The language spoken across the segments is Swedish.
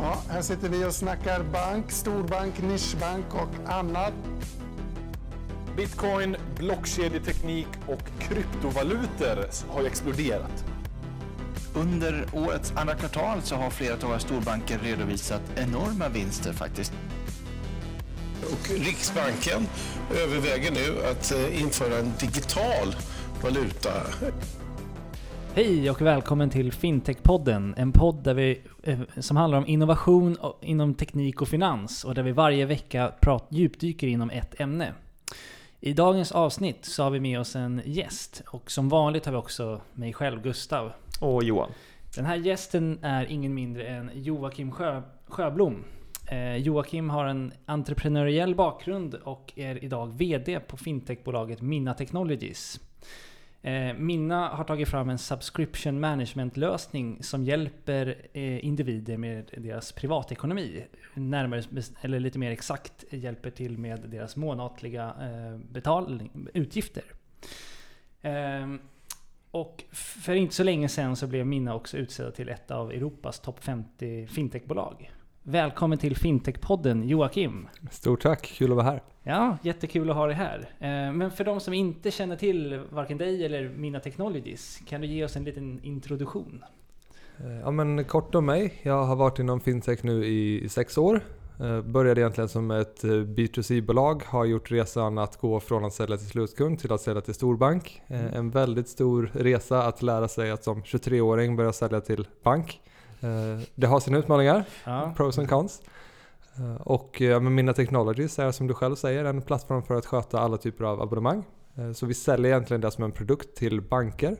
Ja, här sitter vi och snackar bank, storbank, nischbank och annat. Bitcoin, blockkedjeteknik och kryptovalutor har ju exploderat. Under årets andra kvartal så har flera av våra storbanker redovisat enorma vinster faktiskt. Och Riksbanken överväger nu att eh, införa en digital valuta. Hej och välkommen till Fintech-podden, en podd där vi, eh, som handlar om innovation inom teknik och finans och där vi varje vecka prat, djupdyker inom ett ämne. I dagens avsnitt så har vi med oss en gäst och som vanligt har vi också mig själv, Gustav. Och Johan. Den här gästen är ingen mindre än Joakim Sjö, Sjöblom. Eh, Joakim har en entreprenöriell bakgrund och är idag VD på fintechbolaget Minna Technologies. Eh, Minna har tagit fram en subscription management lösning som hjälper eh, individer med deras privatekonomi. Närmare, eller lite mer exakt hjälper till med deras månatliga eh, betalning, utgifter. Ehm, och för inte så länge sedan så blev Minna också utsedd till ett av Europas topp 50 fintechbolag. Välkommen till Fintech-podden Joakim! Stort tack, kul att vara här! Ja, jättekul att ha dig här. Eh, men för de som inte känner till varken dig eller Mina Technologies, kan du ge oss en liten introduktion? Eh, ja men kort om mig. Jag har varit inom fintech nu i sex år. Eh, började egentligen som ett B2C-bolag, har gjort resan att gå från att sälja till slutkund till att sälja till storbank. Mm. En väldigt stor resa att lära sig att som 23-åring börja sälja till bank. Det har sina utmaningar, ja. pros and cons. Eh, och ja, Mina Technologies är som du själv säger en plattform för att sköta alla typer av abonnemang. Eh, så vi säljer egentligen det som en produkt till banker.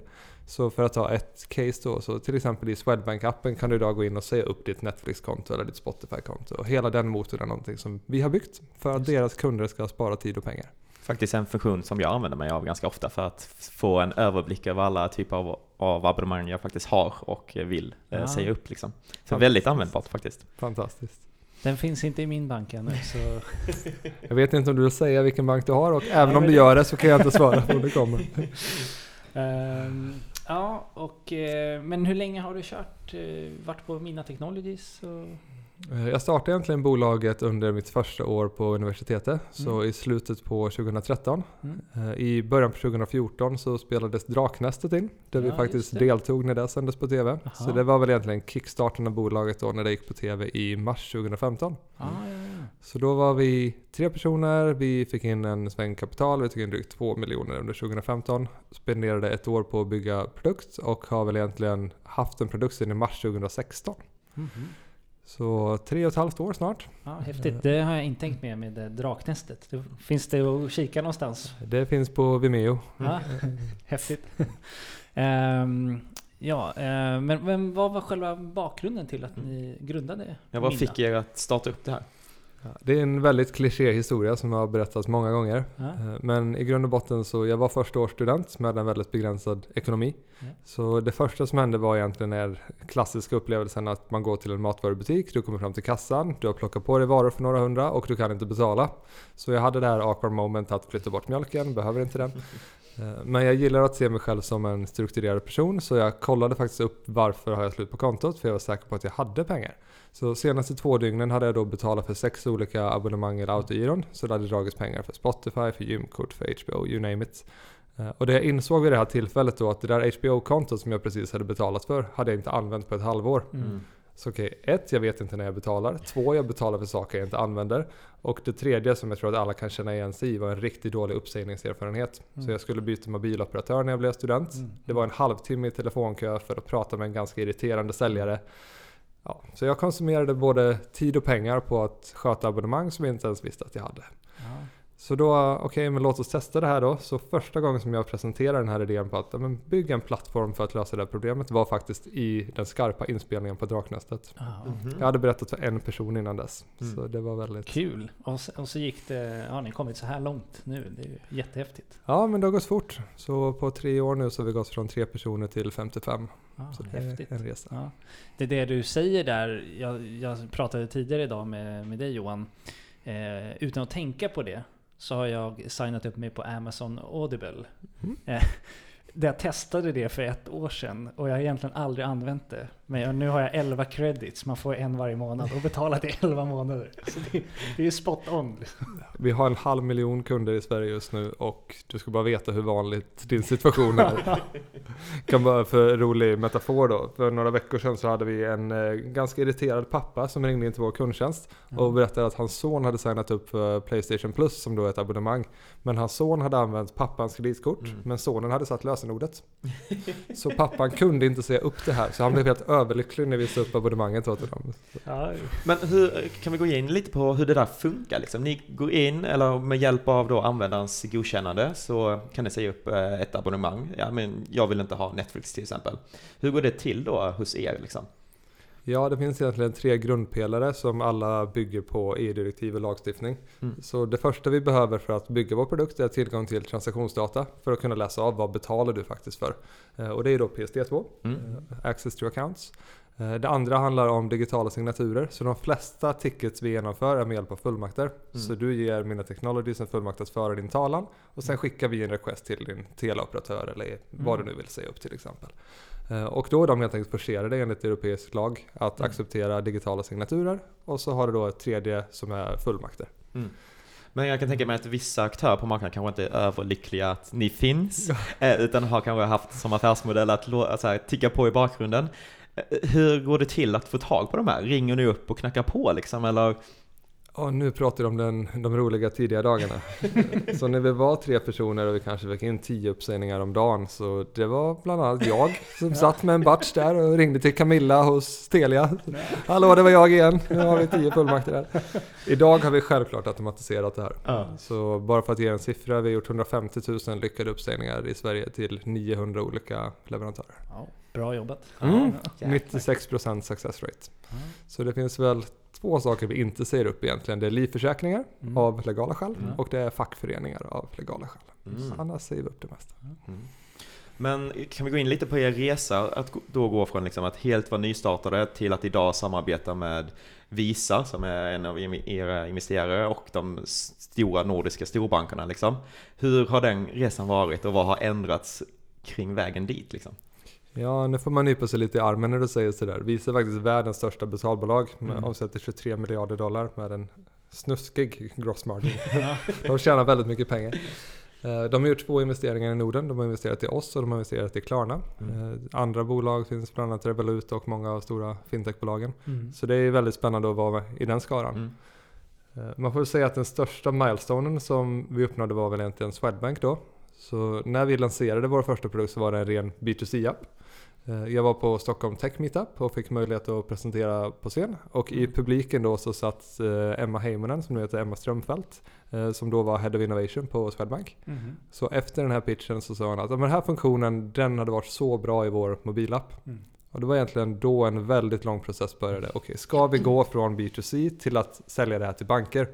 Så för att ta ett case då, så till exempel i Swedbank-appen kan du idag gå in och säga upp ditt Netflix-konto eller ditt Spotify-konto. Och hela den motorn är någonting som vi har byggt för att deras kunder ska spara tid och pengar. Faktiskt en funktion som jag använder mig av ganska ofta för att få en överblick över alla typer av, av abonnemang jag faktiskt har och vill eh, ja. säga upp. Liksom. Så väldigt användbart faktiskt. Fantastiskt. Den finns inte i min bank ännu så... jag vet inte om du vill säga vilken bank du har och även om du gör det så kan jag inte svara på om det kommer. Um, ja, och, uh, men hur länge har du kört, uh, varit på Mina Technologies? Och... Eh, jag startade egentligen bolaget under mitt första år på universitetet, mm. så i slutet på 2013. Mm. Eh, I början på 2014 så spelades Draknästet in, där ja, vi faktiskt deltog när det sändes på TV. Aha. Så det var väl egentligen kickstarten av bolaget då när det gick på TV i mars 2015. Ah, ja, ja. Så då var vi tre personer, vi fick in en sväng kapital, vi tog in drygt två miljoner under 2015. Spenderade ett år på att bygga produkt och har väl egentligen haft en produkt sedan i mars 2016. Mm -hmm. Så tre och ett halvt år snart. Ja, häftigt. Det har jag inte tänkt med med draknästet. Finns det att kika någonstans? Det finns på Vimeo. Ja, häftigt. um, ja, uh, men, men vad var själva bakgrunden till att ni grundade Ja, vad fick er att starta upp det här? Det är en väldigt kliché historia som har berättats många gånger. Ja. Eh, men i grund och botten så, jag var första års student med en väldigt begränsad ekonomi. Ja. Så det första som hände var egentligen den klassiska upplevelsen att man går till en matvarubutik, du kommer fram till kassan, du har plockat på dig varor för några hundra och du kan inte betala. Så jag hade det här awkward moment att flytta bort mjölken, behöver inte den. Eh, men jag gillar att se mig själv som en strukturerad person så jag kollade faktiskt upp varför har jag slut på kontot för jag var säker på att jag hade pengar. Så senaste två dygnen hade jag då betalat för sex olika abonnemang eller autogiron. Så det hade dragits pengar för Spotify, för gymkort, för HBO, you name it. Eh, och det jag insåg vid det här tillfället då att det där HBO-kontot som jag precis hade betalat för hade jag inte använt på ett halvår. Mm. Så okej, okay, ett, jag vet inte när jag betalar. Två, jag betalar för saker jag inte använder. Och det tredje som jag tror att alla kan känna igen sig i var en riktigt dålig uppsägningserfarenhet. Mm. Så jag skulle byta mobiloperatör när jag blev student. Mm. Det var en halvtimme i telefonkö för att prata med en ganska irriterande säljare. Ja, så jag konsumerade både tid och pengar på att sköta abonnemang som jag inte ens visste att jag hade. Ja. Så då, okej, okay, men låt oss testa det här då. Så första gången som jag presenterade den här idén på att men, bygga en plattform för att lösa det här problemet var faktiskt i den skarpa inspelningen på Draknästet. Mm -hmm. Jag hade berättat för en person innan dess. Mm. Så det var väldigt... Kul! Och så, och så gick det, ja ni har kommit så här långt nu. Det är jättehäftigt. Ja, men det har gått fort. Så på tre år nu så har vi gått från tre personer till 55. Ah, så det häftigt. är en resa. Ja. Det är det du säger där, jag, jag pratade tidigare idag med, med dig Johan. Eh, utan att tänka på det så har jag signat upp mig på Amazon Audible. Mm. Eh, jag testade det för ett år sedan och jag har egentligen aldrig använt det. Men nu har jag 11 credits, man får en varje månad och betalat i 11 månader. Så det, det är ju spot on. Vi har en halv miljon kunder i Sverige just nu och du ska bara veta hur vanligt din situation är. kan bara för rolig metafor då. För några veckor sedan så hade vi en eh, ganska irriterad pappa som ringde in till vår kundtjänst och berättade att hans son hade signat upp för Playstation Plus som då är ett abonnemang. Men hans son hade använt pappans kreditkort mm. men sonen hade satt lösenordet. så pappan kunde inte säga upp det här så han blev helt överlycklig när vi sa upp abonnemanget åt honom. Ja. Men hur, kan vi gå in lite på hur det där funkar liksom? Ni går in, eller med hjälp av då användarens godkännande så kan ni säga upp eh, ett abonnemang. Ja, men jag vill inte ha Netflix till exempel. Hur går det till då hos er liksom? Ja, det finns egentligen tre grundpelare som alla bygger på EU-direktiv och lagstiftning. Mm. Så det första vi behöver för att bygga vår produkt är tillgång till transaktionsdata för att kunna läsa av vad betalar du faktiskt för. Eh, och det är då PSD2, mm. Eh, access to accounts. Eh, det andra handlar om digitala signaturer, så de flesta tickets vi genomför är med hjälp av fullmakter. Mm. Så du ger Mina Technologies en fullmakt att föra din talan och sen skickar vi en request till din teleoperatör eller vad mm. du nu vill säga upp till exempel. Eh, och då är de helt enkelt förserade enligt europeisk lag att mm. acceptera digitala signaturer och så har du då ett tredje som är fullmakter. Mm. Men jag kan tänka mig att vissa aktörer på marknaden kanske inte är överlyckliga att ni finns, eh, utan har kanske haft som affärsmodell att alltså, ticka på i bakgrunden. Hur går det till att få tag på de här? Ringer ni upp och knackar på liksom, eller Ja, nu pratar du om den, de roliga tidiga dagarna. så när vi var tre personer och vi kanske fick in tio uppsägningar om dagen så det var bland annat jag som satt med en batch där och ringde till Camilla hos Telia. Hallå, det var jag igen. Nu har vi tio fullmakter där. Idag har vi självklart automatiserat det här. Ja. Så bara för att ge en siffra, vi har gjort 150 000 lyckade uppsägningar i Sverige till 900 olika leverantörer. Ja, bra jobbat. Mm. 96% success rate. Mm. Så det finns väl två saker vi inte säger upp egentligen. Det är livförsäkringar mm. av legala skäl mm. och det är fackföreningar av legala skäl. Mm. annars säger vi upp det mesta. Mm. Men kan vi gå in lite på er resa, att då gå från liksom att helt vara nystartade till att idag samarbeta med Visa som är en av era investerare och de stora nordiska storbankerna. Liksom. Hur har den resan varit och vad har ändrats kring vägen dit? Liksom? Ja, nu får man nypa sig lite i armen när du säger sådär. Visa är faktiskt världens största betalbolag med mm. omsätter 23 miljarder dollar med en snuskig gross margin. de tjänar väldigt mycket pengar. Eh, de har gjort två investeringar i Norden. De har investerat i oss och de har investerat i Klarna. Mm. Eh, andra bolag finns bland annat Revolut och många av stora fintechbolagen. Mm. Så det är väldigt spännande att vara med i den skaran. Mm. Eh, man får säga att den största milestonen som vi uppnådde var väl egentligen Swedbank då. Så när vi lanserade vår första produkt så var det en ren B2C-app. Eh, jag var på Stockholm Tech Meetup och fick möjlighet att presentera på scen. Och i publiken då så satt eh, Emma Heimonen, som nu heter Emma Strömfelt, eh, som då var Head of Innovation på Swedbank. Mm. Så efter den här pitchen så sa han att den här funktionen, den hade varit så bra i vår mobilapp. Mm. Och det var egentligen då en väldigt lång process började. Okej, okay, ska vi gå från B2C till att sälja det här till banker?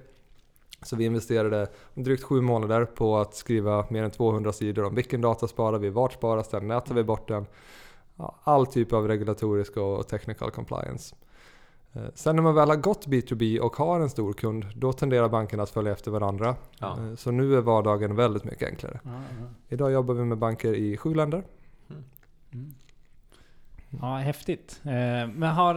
Så vi investerade drygt sju månader på att skriva mer än 200 sidor om vilken data sparar vi, vart sparas den, när tar vi bort den? All typ av regulatorisk och technical compliance. Eh, sen när man väl har gått B2B och har en stor kund, då tenderar bankerna att följa efter varandra. Ja. Eh, så nu är vardagen väldigt mycket enklare. Ja, ja. Idag jobbar vi med banker i sju länder. Mm. Mm. Ja, häftigt. Eh, men har,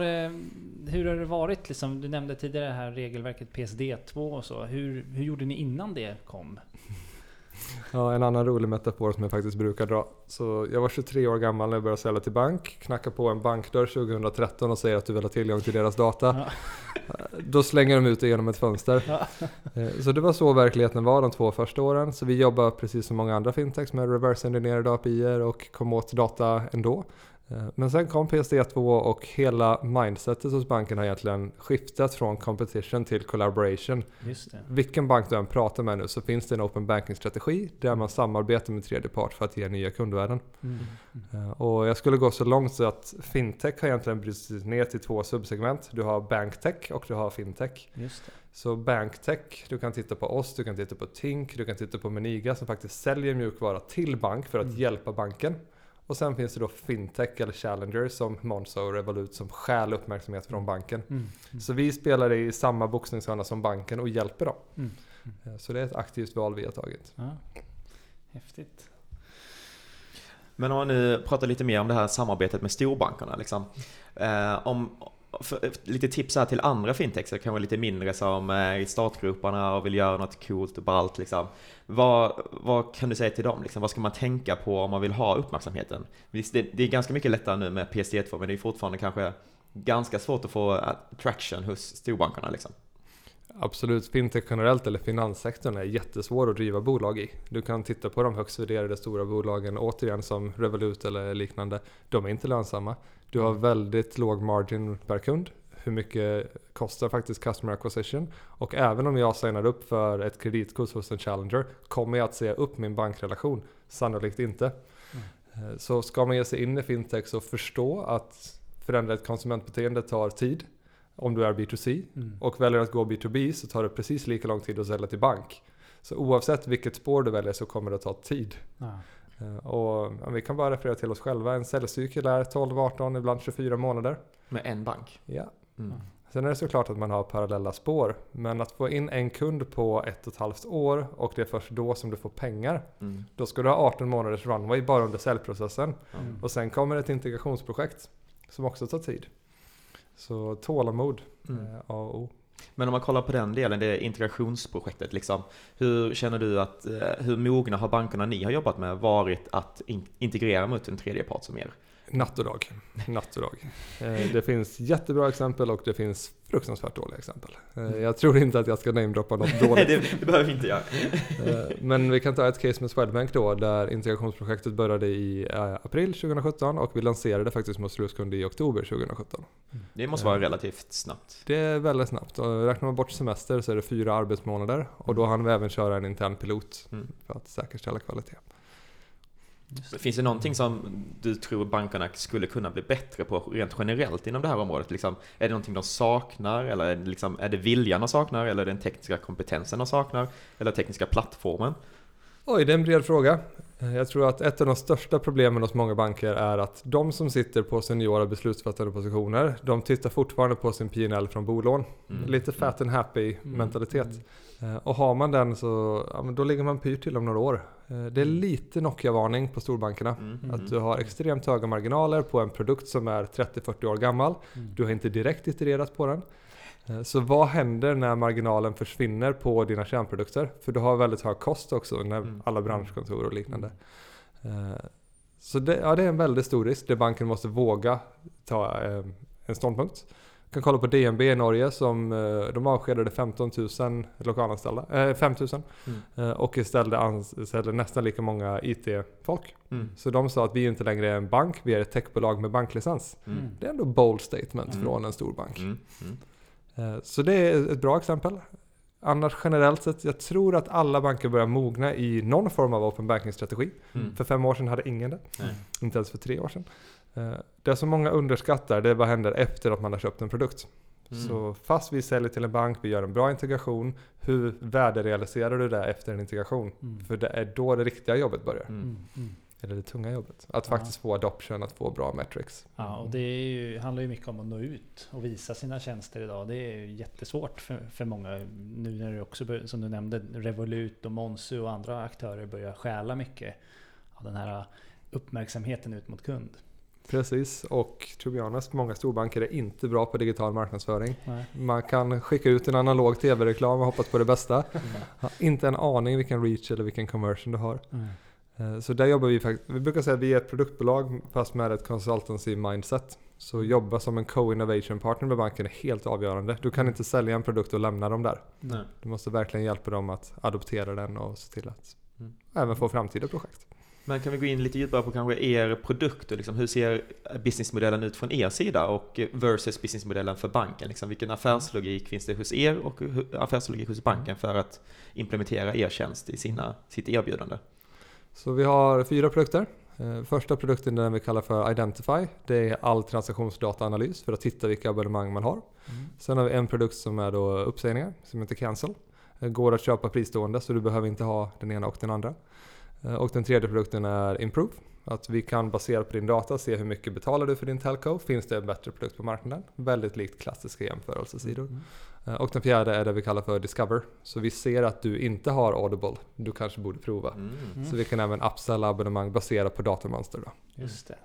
hur har det varit? Liksom, du nämnde tidigare det här regelverket PSD2 och så. Hur, hur gjorde ni innan det kom? Ja, en annan rolig metafor som jag faktiskt brukar dra. Så jag var 23 år gammal när jag började sälja till bank. Knackade på en bankdörr 2013 och säger att du vill ha tillgång till deras data. Ja. Då slänger de ut det genom ett fönster. Ja. Eh, så det var så verkligheten var de två första åren. Så vi jobbar precis som många andra fintechs med reverse engineerade API och kom åt data ändå. Eh, men sen kom PSD2 och hela mindsetet hos banken har egentligen skiftat från competition till collaboration. Vilken bank du än pratar med nu så finns det en open banking-strategi där man samarbetar med tredje part för att ge nya kundvärden. Mm. Mm. Och jag skulle gå så långt så att fintech har egentligen brutits ner till två subsegment. Du har banktech och du har fintech. Så banktech, du kan titta på oss, du kan titta på Tink, du kan titta på Meniga som faktiskt säljer mjukvara till bank för att mm. hjälpa banken. Och sen finns det då fintech eller challengers som Monzo och Revolut som stjäl uppmärksamhet från banken. Mm. Mm. Så vi spelar i samma boxningshörna som banken och hjälper dem. Mm. mm. Så det är ett aktivt val vi har tagit. Ja. Häftigt. Men om man nu pratar lite mer om det här samarbetet med storbankerna liksom. Eh, om, för, lite tips här till andra fintechs, det kan vara lite mindre som är i startgroparna och vill göra något coolt och ballt liksom. Vad, vad kan du säga till dem? Liksom? Vad ska man tänka på om man vill ha uppmärksamheten? Visst, det, det är ganska mycket lättare nu med PSD2 men det är fortfarande kanske ganska svårt att få eh, traction hos storbankerna liksom. Absolut, fintech generellt eller finanssektorn är jättesvår att driva bolag i. Du kan titta på de högst värderade stora bolagen återigen som Revolut eller liknande. De är inte lönsamma. Du har väldigt låg margin per kund. Hur mycket kostar faktiskt customer acquisition? Och även om jag signar upp för ett kreditkort hos en challenger, kommer jag att säga upp min bankrelation? Sannolikt inte. Mm. Så ska man ge sig in i fintech så förstå att förändra ett konsumentbeteende tar tid om du är B2C. Mm. Och väljer att gå B2B så tar det precis lika lång tid att sälja till bank. Så oavsett vilket spår du väljer så kommer det att ta tid. Ja. Eh, och ja, vi kan bara referera till oss själva. En säljcykel är 12, 18, ibland 24 månader. Med en bank? Ja. Mm. Sen är det såklart att man har parallella spår. Men att få in en kund på ett och ett halvt år och det är först då som du får pengar. Mm. Då ska du ha 18 månaders runway bara under säljprocessen. Mm. Och sen kommer ett integrationsprojekt som också tar tid. Så tålamod mm. är A och O. Men om man kollar på den delen, det integrationsprojektet liksom. Hur känner du att, eh, hur mogna har bankerna ni har jobbat med varit att integrera mot en tredje part som er? Natt och dag. Natt och dag. Eh, det finns jättebra exempel och det finns fruktansvärt dåliga exempel. Eh, mm. Jag tror inte att jag ska namedroppa något dåligt. Det, det behöver inte göra. Eh, men vi kan ta ett case med Swedbank då, där integrationsprojektet började i april 2017 och vi lanserade faktiskt mot slutkund i oktober 2017. Det måste vara relativt snabbt. Det är väldigt snabbt. Och räknar man bort semester så är det fyra arbetsmånader och då hann vi även köra en intern pilot mm. för att säkerställa kvalitet. Finns det någonting som du tror bankerna skulle kunna bli bättre på rent generellt inom det här området? Liksom, är det någonting de saknar? Eller är det, liksom, är det viljan de saknar? Eller är det den tekniska kompetensen de saknar? Eller tekniska plattformen? Oj, det är en bred fråga. Jag tror att ett av de största problemen hos många banker är att de som sitter på seniora beslutsfattande positioner, de tittar fortfarande på sin PNL från bolån. Mm. Lite fat and happy mm. mentalitet. Mm. Och har man den så ja, då ligger man pyrt till om några år. Eh, det är mm. lite Nokia-varning på storbankerna. Mm. Mm. Att du har extremt höga marginaler på en produkt som är 30-40 år gammal. Mm. Du har inte direkt itererat på den. Eh, så vad händer när marginalen försvinner på dina kärnprodukter? För du har väldigt hög kost också, när mm. alla branschkontor och liknande. Eh, så det, ja, det är en väldigt stor risk där banken måste våga ta en ståndpunkt kan kolla på DNB i Norge som eh, de avskedade 15 000 lokalanställda, äh, 5 000 mm. Eh, och istället anställde nästan lika många IT-folk. Mm. Så de sa att vi inte längre är en bank, vi är ett techbolag med banklicens. Mm. Det är ändå bold statement mm. från en stor bank. Mm. Mm. Så det är ett bra exempel. Annars generellt sett, jag tror att alla banker börjar mogna i någon form av open banking-strategi. För fem år sedan hade ingen det. Inte ens för tre år sedan. Eh, det som många underskattar det är vad händer efter att man har köpt en produkt. Mm. Så fast vi säljer till en bank, vi gör en bra integration, hur värderealiserar du det efter en integration? Mm. För det är då det riktiga jobbet börjar. Eller det tunga jobbet. Att ja. faktiskt få adoption, att få bra metrics. Ja, och det ju, handlar ju mycket om att nå ut och visa sina tjänster idag. Det är jättesvårt för, för många. Nu när det också, som du nämnde, Revolut och Monsu och andra aktörer börjar stjäla mycket av den här uppmärksamheten ut mot kund. Precis, och to be honest, många storbanker är inte bra på digital marknadsföring. Nej. Man kan skicka ut en analog tv-reklam och hoppas på det bästa. Mm. Inte en aning vilken reach eller vilken conversion du har. Mm. Så där jobbar vi faktiskt, vi brukar säga att vi är ett produktbolag fast med ett consultancy mindset. Så jobba som en co-innovation partner med banken är helt avgörande. Du kan mm. inte sälja en produkt och lämna dem där. Nej. Du måste verkligen hjälpa dem att adoptera den och se till att mm. även få framtida projekt. Men kan vi gå in lite djupare på kanske er produkt och liksom hur ser businessmodellen ut från er sida och versus businessmodellen för banken? Liksom vilken affärslogik finns det hos er och affärslogik hos banken för att implementera er tjänst i sina, sitt erbjudande? Så vi har fyra produkter. Eh, första produkten är den vi kallar för Identify. Det är all transaktionsdataanalys för att titta vilka abonnemang man har. Mm. Sen har vi en produkt som är då uppsägningar som heter Cancel. Det går att köpa fristående så du behöver inte ha den ena och den andra. Eh, och den tredje produkten är Improve. Att vi kan baserat på din data se hur mycket betalar du för din telco. Finns det en bättre produkt på marknaden? Väldigt likt klassiska jämförelsesidor. Mm. Eh, Och den fjärde är det vi kallar för Discover. Så vi ser att du inte har Audible. Du kanske borde prova. Mm. Så vi kan även upsella abonnemang baserat på datamönster. Då. Just det.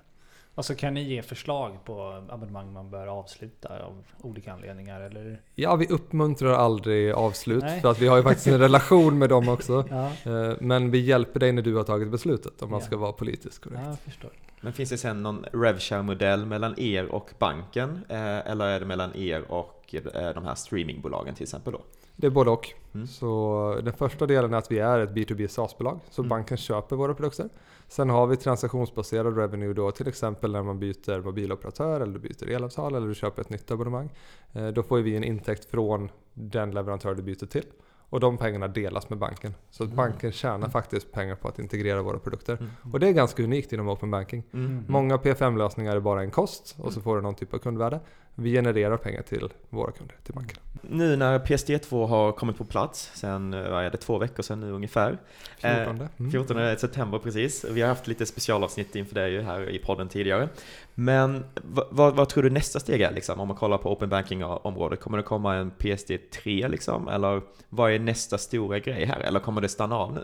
Och så kan ni ge förslag på abonnemang man bör avsluta av olika anledningar eller? Ja, vi uppmuntrar aldrig avslut Nej. för att vi har ju faktiskt en relation med dem också. Ja, Eh, Men vi hjälper dig när du har tagit beslutet om man Ja. ska vara politiskt korrekt. ja jag förstår. Men finns det sen någon RevShare-modell mellan er och banken? Eh, eller är det mellan er och eh, de här streamingbolagen till exempel då? Det är både och. Mm. Så den första delen är att vi är ett B2B SaaS-bolag. Så Mm. banken köper våra produkter. Sen har vi transaktionsbaserad revenue då till exempel när man byter mobiloperatör eller du byter elavtal eller du köper ett nytt abonnemang. Eh, Då får vi en intäkt från den leverantör du byter till. Och de pengarna delas med banken. Så att Mm. banken tjänar faktiskt pengar på att integrera våra produkter. Mm. Och det är ganska unikt inom open banking. Mm. Många PFM-lösningar är bara en kost och så Mm. får du någon typ av kundvärde. Vi genererar pengar till våra kunder, till banken. Nu när PSD2 har kommit på plats, sen eh, vad är det, två veckor sedan nu ungefär. Eh, 14. Mm. 14 september precis. Vi har haft lite specialavsnitt inför det ju här i podden tidigare. Men vad, vad, vad tror du nästa steg är liksom? Om man kollar på open banking-området. Kommer det komma en PSD3 liksom? Eller vad är nästa stora grej här? Eller kommer det stanna av nu?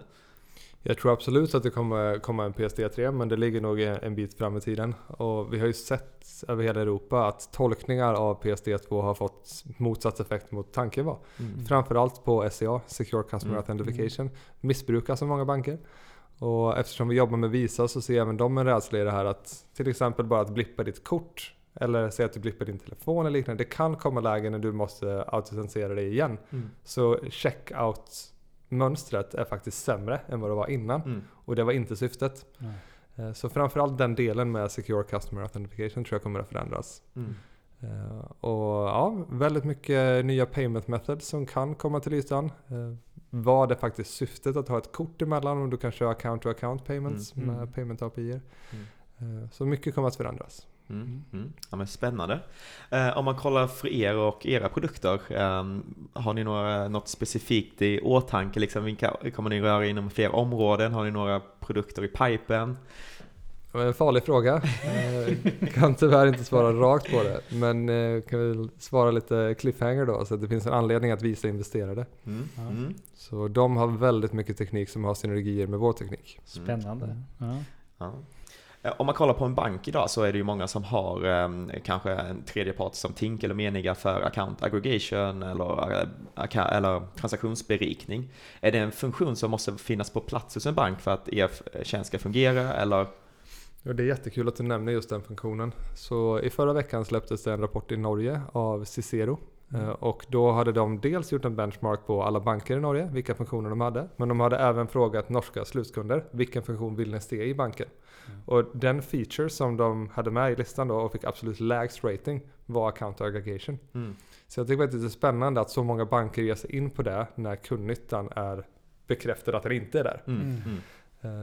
Jag tror absolut att det kommer komma en PSD3 men det ligger nog en bit fram i tiden. Och vi har ju sett över hela Europa att tolkningar av PSD2 har fått motsatt effekt mot tanken var. Mm. Framförallt på SCA, Secure Customer Mm. Authentication, missbrukas av många banker. Och eftersom vi jobbar med Visa så ser även de en rädsla i det här att till exempel bara att blippa ditt kort eller säga att du blippar din telefon eller liknande. Det kan komma lägen när du måste autentisera dig igen. Mm. Så checkout-mönstret är faktiskt sämre än vad det var innan. Mm. Och det var inte syftet. Nej. Eh, Så framförallt den delen med Secure Customer Authentication tror jag kommer att förändras. Mm. Eh, Och ja, väldigt mycket nya payment methods som kan komma till ytan. Eh, Vad är faktiskt syftet att ha ett kort emellan om du kan köra account-to-account payments Mm. med payment API. Mm. Så mycket kommer att förändras. Mm. Mm. Ja, men spännande. Eh, om man kollar för er och era produkter, ehm, har ni några, något specifikt i åtanke? Liksom, vilka, kommer ni röra inom fler områden? Har ni några produkter i pipen? En farlig fråga. Eh, kan tyvärr inte svara rakt på det. Men eh, kan väl svara lite cliffhanger då. Så att det finns en anledning att visa investerade. Mm. Ja. Mm. Så de har väldigt mycket teknik som har synergier med vår teknik. Spännande. Ja. Ja. Eh, Om man kollar på en bank idag så är det ju många som har eh, kanske en tredje part som Tink eller Meniga för account aggregation eller, eh, eller transaktionsberikning. Är det en funktion som måste finnas på plats hos en bank för att er tjänst ska fungera eller? Och det är jättekul att du nämner just den funktionen. Så i förra veckan släpptes det en rapport i Norge av Cicero. Eh, Och då hade de dels gjort en benchmark på alla banker i Norge, vilka funktioner de hade. Men de hade även frågat norska slutkunder, vilken funktion vill ni se i banken? Och den feature som de hade med i listan då och fick absolut lägst rating var account aggregation. Mm. Så jag tycker faktiskt det är spännande att så många banker ger sig in på det när kundnyttan är bekräftad att den inte är där. Mm. Mm. Mm.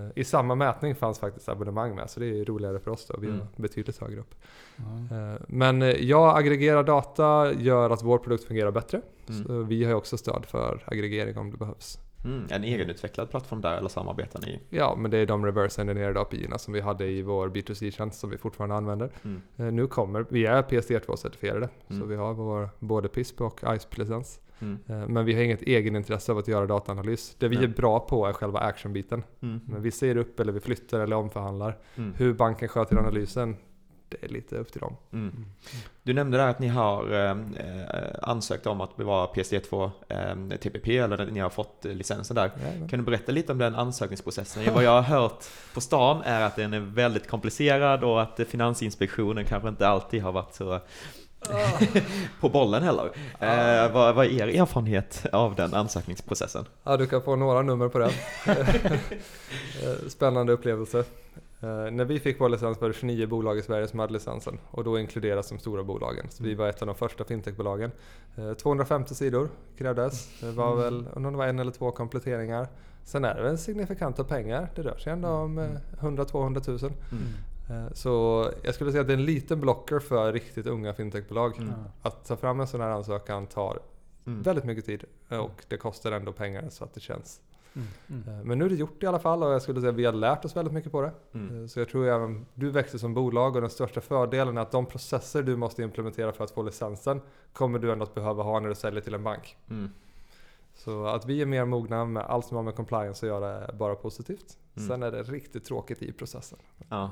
Eh, I samma mätning fanns faktiskt abonnemang med, så det är roligare för oss då. Vi Mm. är betydligt högre upp. Eh, Men ja, aggregera data gör att vår produkt fungerar bättre. Mm. Så vi har ju också stöd för aggregering om det behövs. Mm. En egenutvecklad plattform där eller samarbetar ni? Ja, men det är de reverse engineerade api som vi hade i vår B2C-tjänst som vi fortfarande använder. Mm. Eh, Nu kommer, vi är PSD2-certifierade, så Mm. vi har vår både PISP och ISP-licens. Mm. Eh, Men vi har inget egenintresse av att göra dataanalys. Det vi Nej. är bra på är själva action-biten. Mm. Men vi ser upp eller vi flyttar eller omförhandlar. Mm. Hur banken sköter analysen, det är lite upp till dem. Mm. Du nämnde där att ni har eh, ansökt om att bevara PSD2 eh, TPP eller att ni har fått licensen där. Jajamän. Kan du berätta lite om den ansökningsprocessen? Vad jag har hört på stan är att den är väldigt komplicerad och att Finansinspektionen kanske inte alltid har varit så på bollen heller. Eh, vad, vad är er erfarenhet av den ansökningsprocessen? Ja, du kan få några nummer på den. Eh, Spännande upplevelse. Eh, när vi fick vår licens var det 29 bolag i Sverige som hade licensen och då inkluderas de stora bolagen. Så vi var ett av de första fintechbolagen. Eh, 250 sidor krävdes. Det var väl om det var en eller två kompletteringar. Sen är det väl signifikanta pengar. Det rör sig ändå om eh, 100-200 000. Mm. Eh, Så jag skulle säga att det är en liten blocker för riktigt unga fintechbolag. Mm. Att ta fram en sån här ansökan tar Mm. väldigt mycket tid och det kostar ändå pengar så att det känns Mm, mm. Eh, Men nu är det gjort i alla fall och jag skulle säga att vi har lärt oss väldigt mycket på det. Mm. Eh, Så jag tror även du växer som bolag och den största fördelen är att de processer du måste implementera för att få licensen kommer du ändå att behöva ha när du säljer till en bank. Mm. Så att vi är mer mogna med allt som har med compliance att göra är bara positivt. Mm. Sen är det riktigt tråkigt i processen. Ja.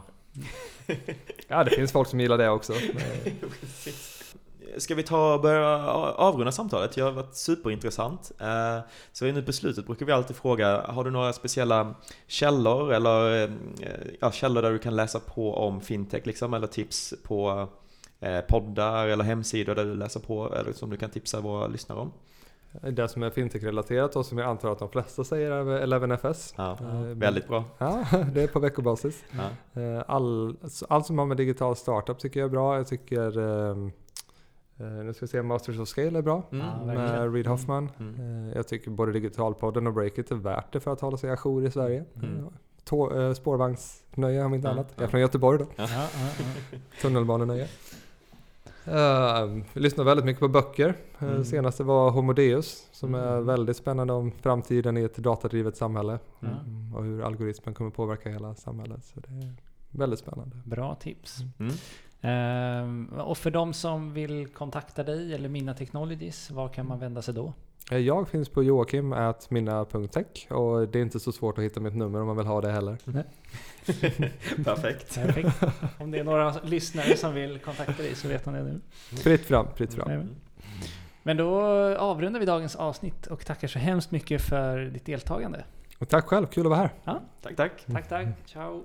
Ja, det finns folk som gillar det också. Ska vi ta och börja avrunda samtalet? Det har varit superintressant. Eh, Så nu på slutet brukar vi alltid fråga, har du några speciella källor eller eh, ja, källor där du kan läsa på om fintech liksom, eller tips på eh, poddar eller hemsidor där du läser på eller som du kan tipsa våra lyssnare om? Det som är fintech-relaterat och som jag antar att de flesta säger är 11FS. Ja, väldigt bra. Ja, det är på veckobasis. Ja. All, allt som har med digital startup tycker jag är bra. Jag tycker, ehm, eh, nu ska vi se, Masters of Scale är bra. Mm. Med verkligen. Reid Hoffman. Mm. Eh, Jag tycker både Digitalpodden och Breakit är värt det för att hålla sig ajour i Sverige. Mm. Eh, Tå, eh, spårvagnsnöje om inte annat. Jag ja. är från Göteborg då. Ja, ja, ja. Tunnelbanenöje. Uh, vi lyssnar väldigt mycket på böcker. Eh, Mm. Senaste var Homo Deus som är Mm. väldigt spännande om framtiden i ett datadrivet samhälle. Mm, och hur algoritmen kommer påverka hela samhället. Så det är väldigt spännande. Bra tips. Mm. Ehm, och för de som vill kontakta dig eller Mina Technologies, var kan man vända sig då? Eh, Jag finns på joakim.minna.tech och det är inte så svårt att hitta mitt nummer om man vill ha det heller. Perfekt. Perfekt. Om det är några lyssnare som vill kontakta dig så vet man det nu. Fritt fram, fritt fram. Men då avrundar vi dagens avsnitt och tackar så hemskt mycket för ditt deltagande. Och tack själv, kul att vara här. Tack, tack. Tack, tack. Ciao.